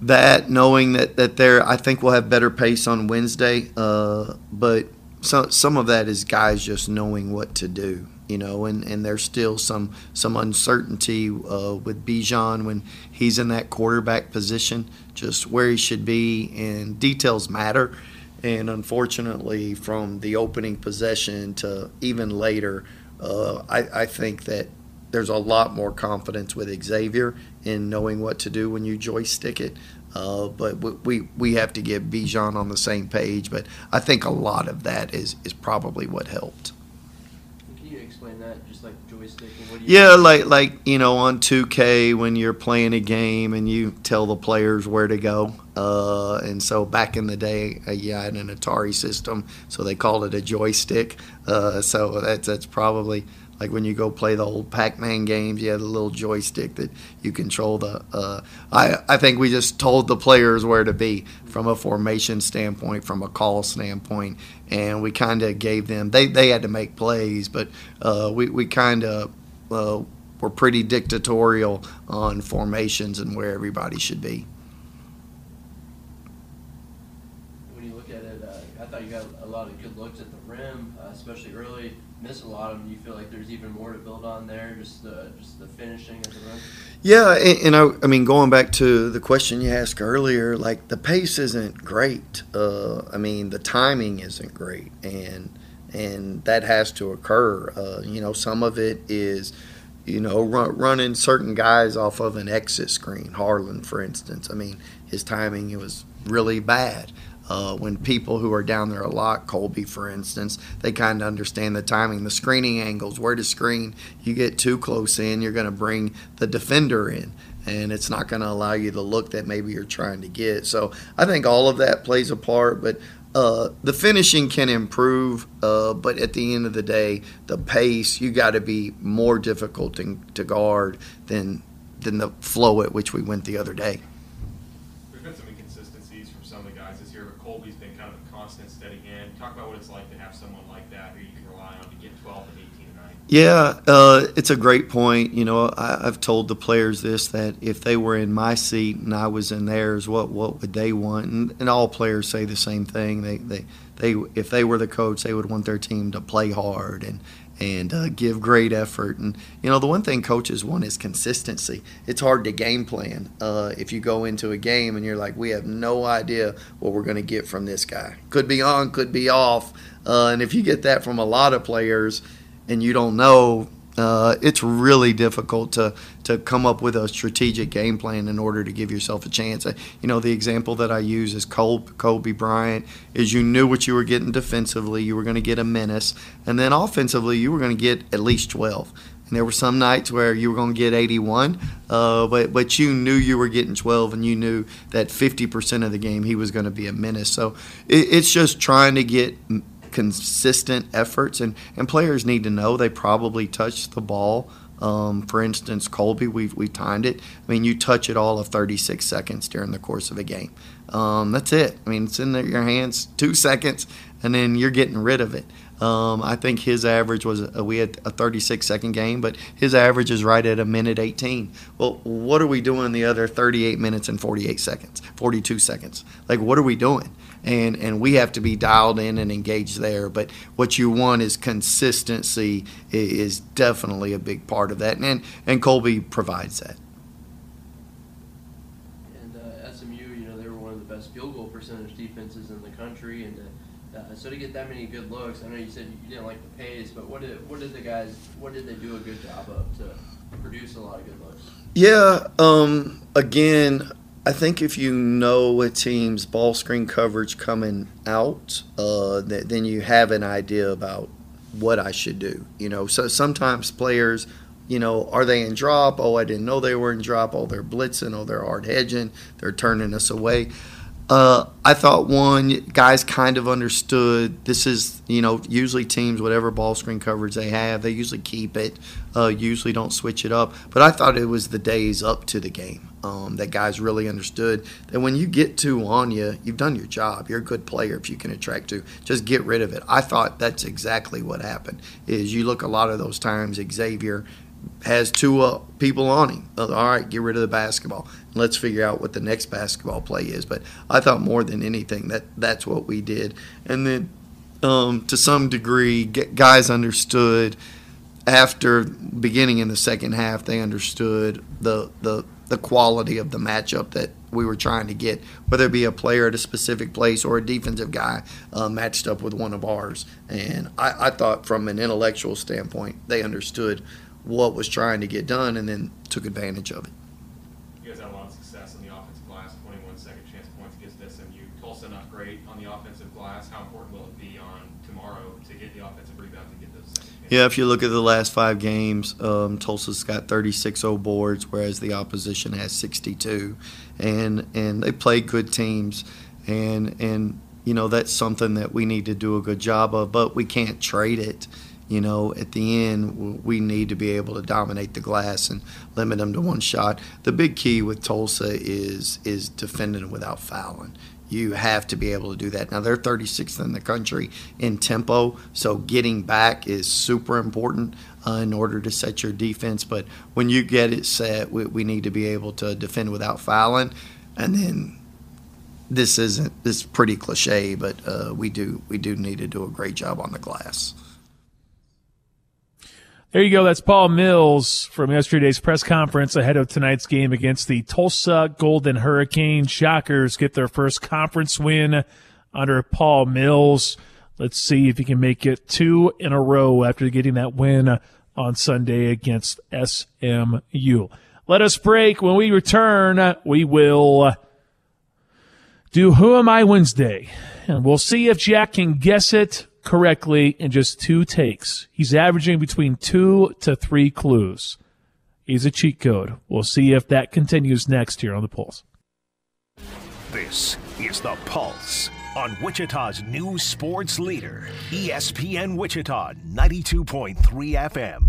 that knowing that that there, I think we'll have better pace on Wednesday. Uh, but some some of that is guys just knowing what to do, you know, and, and there's still some some uncertainty uh, with Bijan when he's in that quarterback position, just where he should be, and details matter. And unfortunately, from the opening possession to even later, uh, I, I think that there's a lot more confidence with Xavier in knowing what to do when you joystick it. Uh, but we we have to get Bijan on the same page. But I think a lot of that is is probably what helped. Can you explain that? Just like joysticking? What do you Yeah, like like you know on 2K when you're playing a game and you tell the players where to go. Uh, and so back in the day, uh, yeah, I had an Atari system, so they called it a joystick. Uh, so that's that's probably like when you go play the old Pac-Man games, you had a little joystick that you control the. Uh, I I think we just told the players where to be from a formation standpoint, from a call standpoint, and we kind of gave them. They they had to make plays, but uh, we we kind of. Uh, were pretty dictatorial on formations and where everybody should be. when you look at it, uh, I thought you got a lot of good looks at the rim, uh, especially early. Missed a lot of them. You feel like there's even more to build on there? Just the just the finishing at the rim. Yeah, and, and I, I mean, going back to the question you asked earlier, like the pace isn't great. Uh, I mean, the timing isn't great, and and that has to occur. Uh, you know, some of it is, you know, run, running certain guys off of an exit screen. Harlan, for instance. I mean, his timing it was really bad. Uh, when people who are down there a lot, Colby, for instance, they kind of understand the timing, the screening angles, where to screen. You get too close in, you're going to bring the defender in, and it's not going to allow you the look that maybe you're trying to get. So I think all of that plays a part, but uh, the finishing can improve, uh, but at the end of the day, the pace you got to be more difficult to, to guard than than the flow at which we went the other day. There's been some inconsistencies from some of the guys this year, but Colby's been kind of a constant, steady hand. Talk about what it's like to have someone like that who you can rely on to get 12 and 18 a night. Yeah, uh, it's a great point. You know, I, I've told the players this that if they were in my seat and I was in theirs, what what would they want? And, and all players say the same thing. They they they if they were the coach, they would want their team to play hard and and uh, give great effort. And you know, the one thing coaches want is consistency. It's hard to game plan uh, if you go into a game and you're like, we have no idea what we're going to get from this guy. Could be on, could be off. Uh, and if you get that from a lot of players and you don't know, uh, it's really difficult to to come up with a strategic game plan in order to give yourself a chance. Uh, You know, the example that I use is Col- Kobe Bryant is you knew what you were getting defensively, you were going to get a menace, and then offensively you were going to get at least 12. And there were some nights where you were going to get 81, uh, but but you knew you were getting 12, and you knew that 50% of the game he was going to be a menace. So it, it's just trying to get consistent efforts, and, and players need to know they probably touched the ball. Um, for instance, Colby, we we timed it. I mean, you touch it all of 36 seconds during the course of a game. Um, that's it. I mean, it's in your hands two seconds, and then you're getting rid of it. Um, I think his average was uh, we had a 36 second game, but his average is right at a minute 18. Well, what are we doing the other 38 minutes and 48 seconds, 42 seconds? Like, what are we doing? and and we have to be dialed in and engaged there. But what you want is consistency is definitely a big part of that, and and Colby provides that. And uh, SMU, you know, they were one of the best field goal percentage defenses in the country, and. Uh, uh, so to get that many good looks, I know you said you didn't like the pace, but what did what did the guys what did they do a good job of to produce a lot of good looks? Yeah, um, again, I think if you know a team's ball screen coverage coming out, uh, th- then you have an idea about what I should do. You know, so sometimes players, you know, are they in drop? Oh, I didn't know they were in drop. Oh, they're blitzing. Oh, they're hard hedging. They're turning us away. Uh, I thought one guys kind of understood. This is you know usually teams whatever ball screen coverage they have they usually keep it. Uh, usually don't switch it up. But I thought it was the days up to the game um, that guys really understood that when you get two on you, you've done your job. You're a good player if you can attract two. Just get rid of it. I thought that's exactly what happened. Is you look a lot of those times Xavier has two uh, people on him. Uh, All right, get rid of the basketball. Let's figure out what the next basketball play is. But I thought more than anything that that's what we did. And then um, to some degree, guys understood after beginning in the second half. They understood the the the quality of the matchup that we were trying to get, whether it be a player at a specific place or a defensive guy uh, matched up with one of ours. And I, I thought, from an intellectual standpoint, they understood what was trying to get done and then took advantage of it. You guys had a lot of success on the offensive glass, 21 second chance points against SMU. Tulsa not great on the offensive glass. How important will it be on tomorrow to get the offensive rebound to get those second chances? Yeah, if you look at the last five games, um, Tulsa's got 36 0 boards, whereas the opposition has 62, and and they play good teams, and and you know that's something that we need to do a good job of, but we can't trade it. You know, at the end, we need to be able to dominate the glass and limit them to one shot. The big key with Tulsa is is defending without fouling. You have to be able to do that. Now they're 36th in the country in tempo, so getting back is super important uh, in order to set your defense. But when you get it set, we, we need to be able to defend without fouling, and then this isn't this is pretty cliche, but uh, we do we do need to do a great job on the glass. There you go. That's Paul Mills from yesterday's press conference ahead of tonight's game against the Tulsa Golden Hurricane. Shockers get their first conference win under Paul Mills. Let's see if he can make it two in a row after getting that win on Sunday against SMU. Let us break. When we return, we will do Who Am I Wednesday. And we'll see if Jack can guess it correctly in just two takes. He's averaging between two to three clues. He's a cheat code. We'll see if that continues next here on the Pulse. This is The Pulse on Wichita's new sports leader, ESPN Wichita 92.3 FM.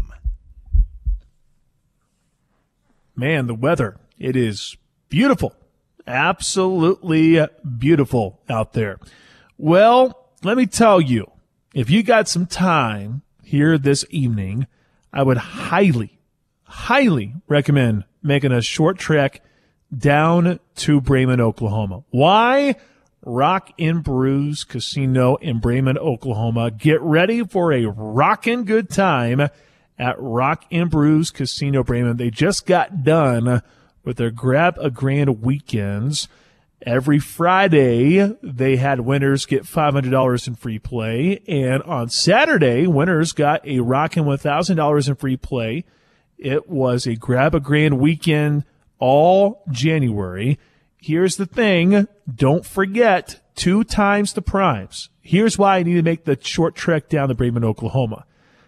Man, the weather, it is beautiful. Absolutely beautiful out there. Well, let me tell you, if you got some time here this evening, I would highly, highly recommend making a short trek down to Braman, Oklahoma. Why? Rock and Brews Casino in Braman, Oklahoma. Get ready for a rockin' good time at Rock and Brews Casino Braman. They just got done with their Grab a Grand weekends. Every Friday, they had winners get $500 in free play. And on Saturday, winners got a rockin' $1,000 in free play. It was a Grab a Grand weekend all January. Here's the thing. Don't forget two times the primes. Here's why I need to make the short trek down to Braman, Oklahoma.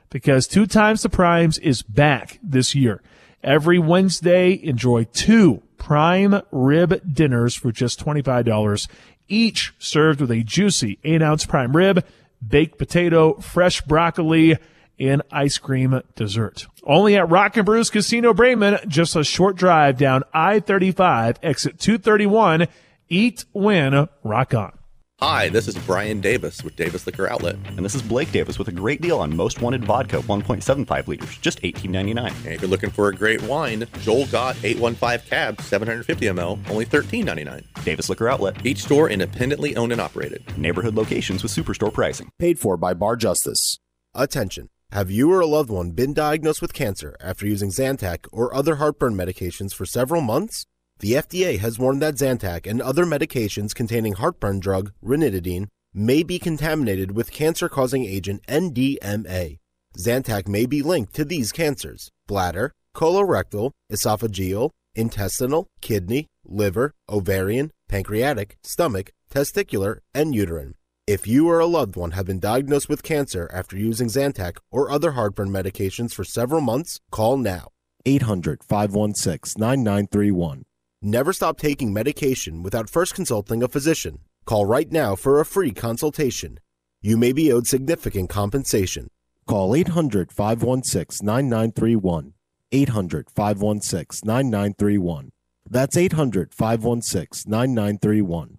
Because two times the primes is back this year. Every Wednesday, enjoy two prime rib dinners for just $25, each served with a juicy 8 ounce prime rib, baked potato, fresh broccoli, and ice cream dessert. Only at Rock and Brews Casino Braman, just a short drive down I-35, exit 231. Eat, win, rock on. Hi, this is Brian Davis with Davis Liquor Outlet. And this is Blake Davis with a great deal on most wanted vodka, 1.75 liters, just $18.99. And if you're looking for a great wine, Joel Gott 815 Cab 750 ml, only $13.99. Davis Liquor Outlet. Each store independently owned and operated. Neighborhood locations with superstore pricing. Paid for by Bar Justice. Attention. Have you or a loved one been diagnosed with cancer after using Zantac or other heartburn medications for several months? The FDA has warned that Zantac and other medications containing heartburn drug ranitidine may be contaminated with cancer causing agent NDMA. Zantac may be linked to these cancers bladder, colorectal, esophageal, intestinal, kidney, liver, ovarian, pancreatic, stomach, testicular, and uterine. If you or a loved one have been diagnosed with cancer after using Zantac or other heartburn medications for several months, call now. 800 516 9931. Never stop taking medication without first consulting a physician. Call right now for a free consultation. You may be owed significant compensation. Call 800 516 9931. 800 516 9931. That's 800 516 9931.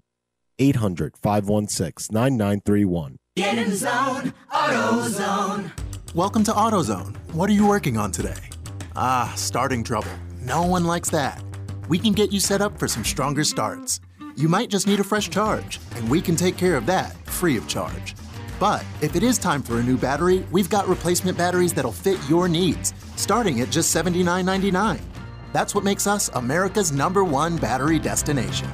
800 516 9931. Get in the zone, AutoZone. Welcome to AutoZone. What are you working on today? Ah, starting trouble. No one likes that. We can get you set up for some stronger starts. You might just need a fresh charge, and we can take care of that free of charge. But if it is time for a new battery, we've got replacement batteries that'll fit your needs, starting at just $79.99. That's what makes us America's number one battery destination.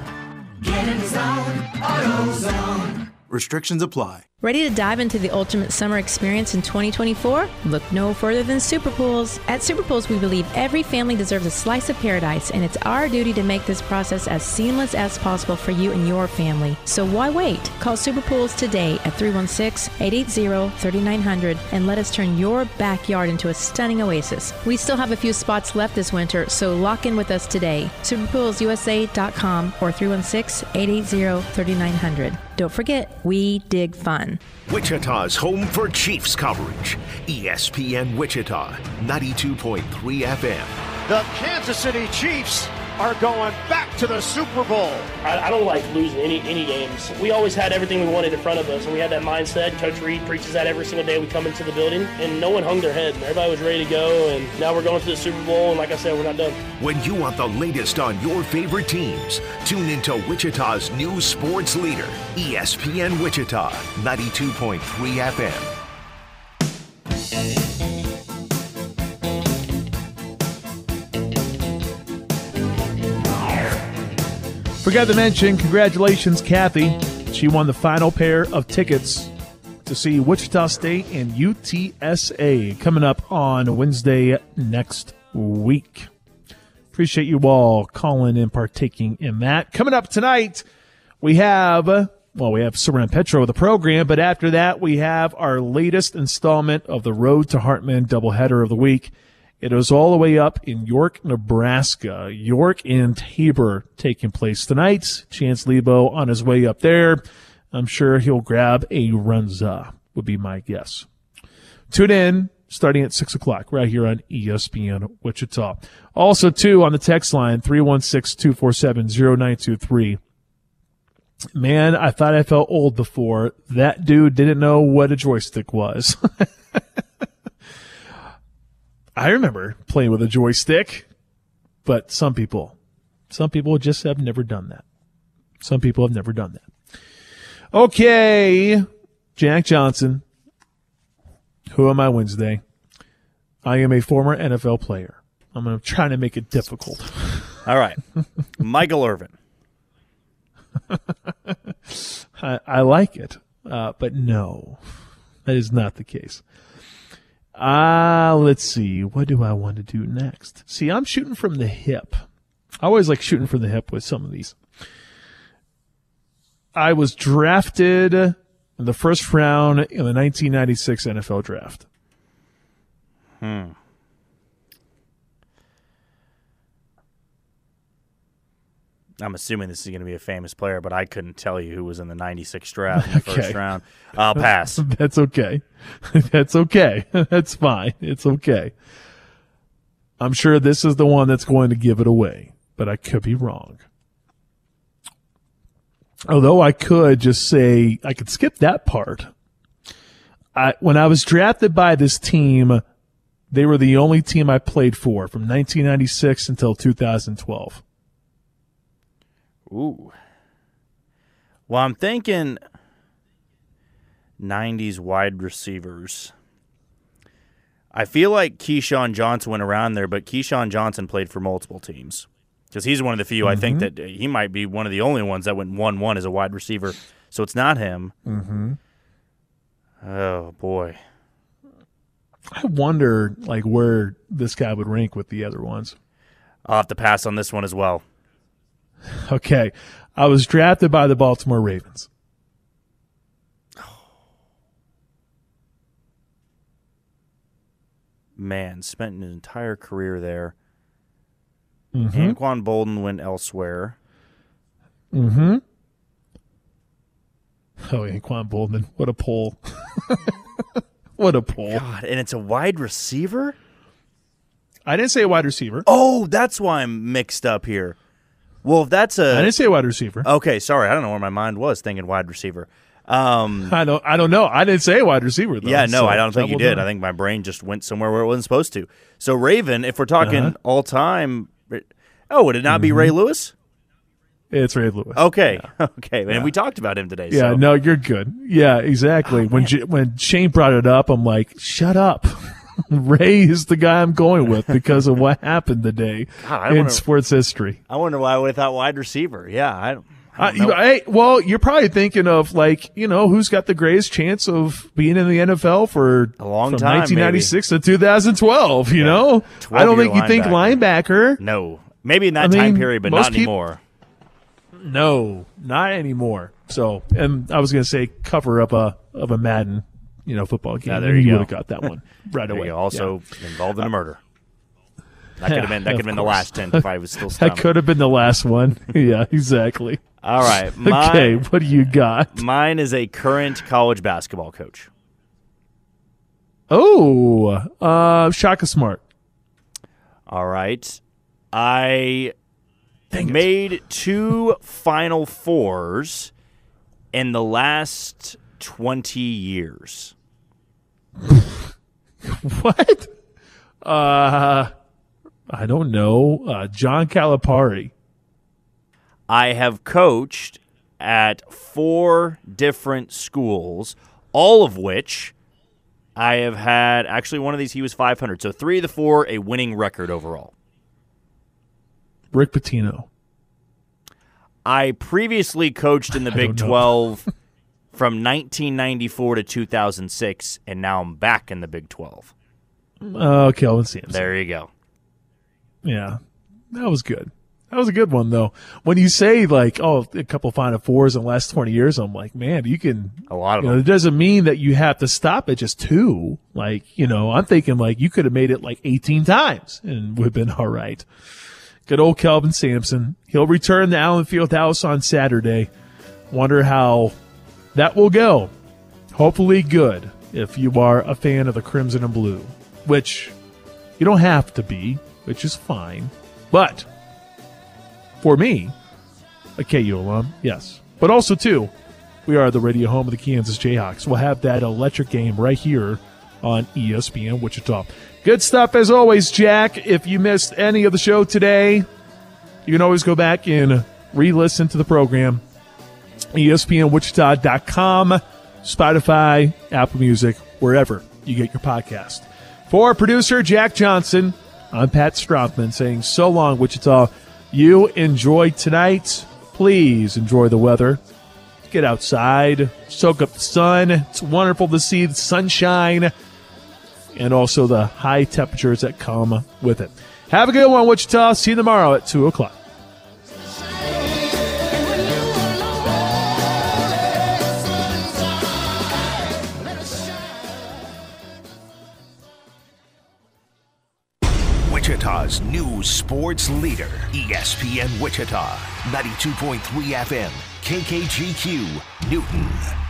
Get in the zone, AutoZone. Restrictions apply. Ready to dive into the ultimate summer experience in 2024? Look no further than Super Pools. At Super Pools, we believe every family deserves a slice of paradise, and it's our duty to make this process as seamless as possible for you and your family. So why wait? Call Super Pools today at 316 880 3900 and let us turn your backyard into a stunning oasis. We still have a few spots left this winter, so lock in with us today. SuperPoolsUSA.com or 316 880 3900. Don't forget, we dig fun. Wichita's home for Chiefs coverage. ESPN Wichita, 92.3 FM. The Kansas City Chiefs are going back to the Super Bowl. I, I don't like losing any any games. We always had everything we wanted in front of us, and we had that mindset. Coach Reid preaches that every single day we come into the building, and no one hung their head. Everybody was ready to go, and now we're going to the Super Bowl, and like I said, we're not done. When you want the latest on your favorite teams, tune into Wichita's new sports leader, ESPN Wichita, 92.3 FM. Forgot to mention, congratulations, Kathy. She won the final pair of tickets to see Wichita State and UTSA coming up on Wednesday next week. Appreciate you all calling and partaking in that. Coming up tonight, we have, well, we have Saran Petro, with the program, but after that, we have our latest installment of the Road to Hartman doubleheader of the week. It is all the way up in York, Nebraska. York and Tabor taking place tonight. Chance Lebo on his way up there. I'm sure he'll grab a Runza, would be my guess. Tune in starting at 6 o'clock right here on ESPN Wichita. Also, too, on the text line, 316-247-0923. Man, I thought I felt old before. That dude didn't know what a joystick was. I remember playing with a joystick, but some people, some people just have never done that. Some people have never done that. Okay, Jack Johnson. Who am I Wednesday? I am a former NFL player. I'm gonna try to make it difficult. All right, Michael Irvin. I, I like it, uh, but no, that is not the case. Ah, uh, let's see. What do I want to do next? See, I'm shooting from the hip. I always like shooting from the hip with some of these. I was drafted in the first round in the 1996 NFL draft. Hmm. I'm assuming this is going to be a famous player, but I couldn't tell you who was in the 96 draft in the Okay. first round. I'll pass. That's okay. that's okay. That's fine. It's okay. I'm sure this is the one that's going to give it away, but I could be wrong. Although I could just say, I could skip that part. I, when I was drafted by this team, they were the only team I played for from 1996 until 2012. Ooh. Well, I'm thinking 90s wide receivers. I feel like Keyshawn Johnson went around there, but Keyshawn Johnson played for multiple teams. because he's one of the few. I think Mhm. that he might be one of the only ones that went one one as a wide receiver. So it's not him. Mm-hmm. Oh boy. I wonder like where this guy would rank with the other ones. I'll have to pass on this one as well. Okay. I was drafted by the Baltimore Ravens. Man, spent an entire career there. Mhm. Anquan Boldin went elsewhere. Mm-hmm. Oh, Anquan Boldman. What a pull. what a pull. God, and it's a wide receiver? I didn't say a wide receiver. Oh, that's why I'm mixed up here. Well, if that's a I didn't say wide receiver. Okay, sorry. I don't know where my mind was thinking wide receiver. Um, I don't I don't know. I didn't say wide receiver though. yeah, no, so I don't think you did. down. I think my brain just went somewhere where it wasn't supposed to. So Raven, if we're talking Uh-huh. all time, oh, would it not be Mm-hmm. Ray Lewis? It's Ray Lewis. Okay, okay, and we talked about him today. Yeah, so. no, you're good. Yeah, exactly. when J- when Shane brought it up, I'm like, shut up. Ray is the guy I'm going with because of what happened today God, in wonder- sports history. I wonder why I would have thought wide receiver. Yeah, I, don't- I Uh, don't you, know. I, well, you're probably thinking of like, you know, who's got the greatest chance of being in the NFL for A long from time, 1996 to 2012. You know, I don't think you think linebacker. No, maybe in that I time mean, period, but not anymore. No, not anymore. So, and I was going to say cover up a of a Madden, you know, football game. Yeah, there and you would go. have got that one right away. Also involved in a murder. That could have been that could have been of the last ten if I was still that could have been the last one. yeah, exactly. All right. Okay, what do you got? Mine is a current college basketball coach. Oh, uh, Shaka Smart. All right. I made two Final Fours in the last 20 years. what? Uh, I don't know. Uh, John Calipari. I have coached at four different schools, all of which I have had. Actually, one of these he was 500. So three of the four, a winning record overall. Rick Pitino. I previously coached in the Big 12 from 1994 to 2006, and now I'm back in the Big 12. Uh, Kelvin Sampson. There you go. Yeah, that was good. That was a good one though. When you say like, oh, a couple Final Fours in the last twenty years, I'm like, man, you can a lot of you know. It doesn't mean that you have to stop at just two. Like, you know, I'm thinking like you could have made it like 18 times and would have been all right. Good old Kelvin Sampson. He'll return to Allen Fieldhouse on Saturday. Wonder how that will go. Hopefully good if you are a fan of the Crimson and Blue, which you don't have to be, which is fine. But for me, a KU alum, yes. But also, too, we are the radio home of the Kansas Jayhawks. We'll have that electric game right here on ESPN Wichita. Good stuff as always, Jack. If you missed any of the show today, you can always go back and re listen to the program. ESPNWichita.com, Spotify, Apple Music, wherever you get your podcast. For producer Jack Johnson, I'm Pat Strothman saying so long, Wichita. You enjoy tonight. Please enjoy the weather. Get outside, soak up the sun. It's wonderful to see the sunshine and also the high temperatures that come with it. Have a good one, Wichita. See you tomorrow at 2 o'clock. Wichita's new sports leader, ESPN Wichita, 92.3 FM, KKGQ, Newton.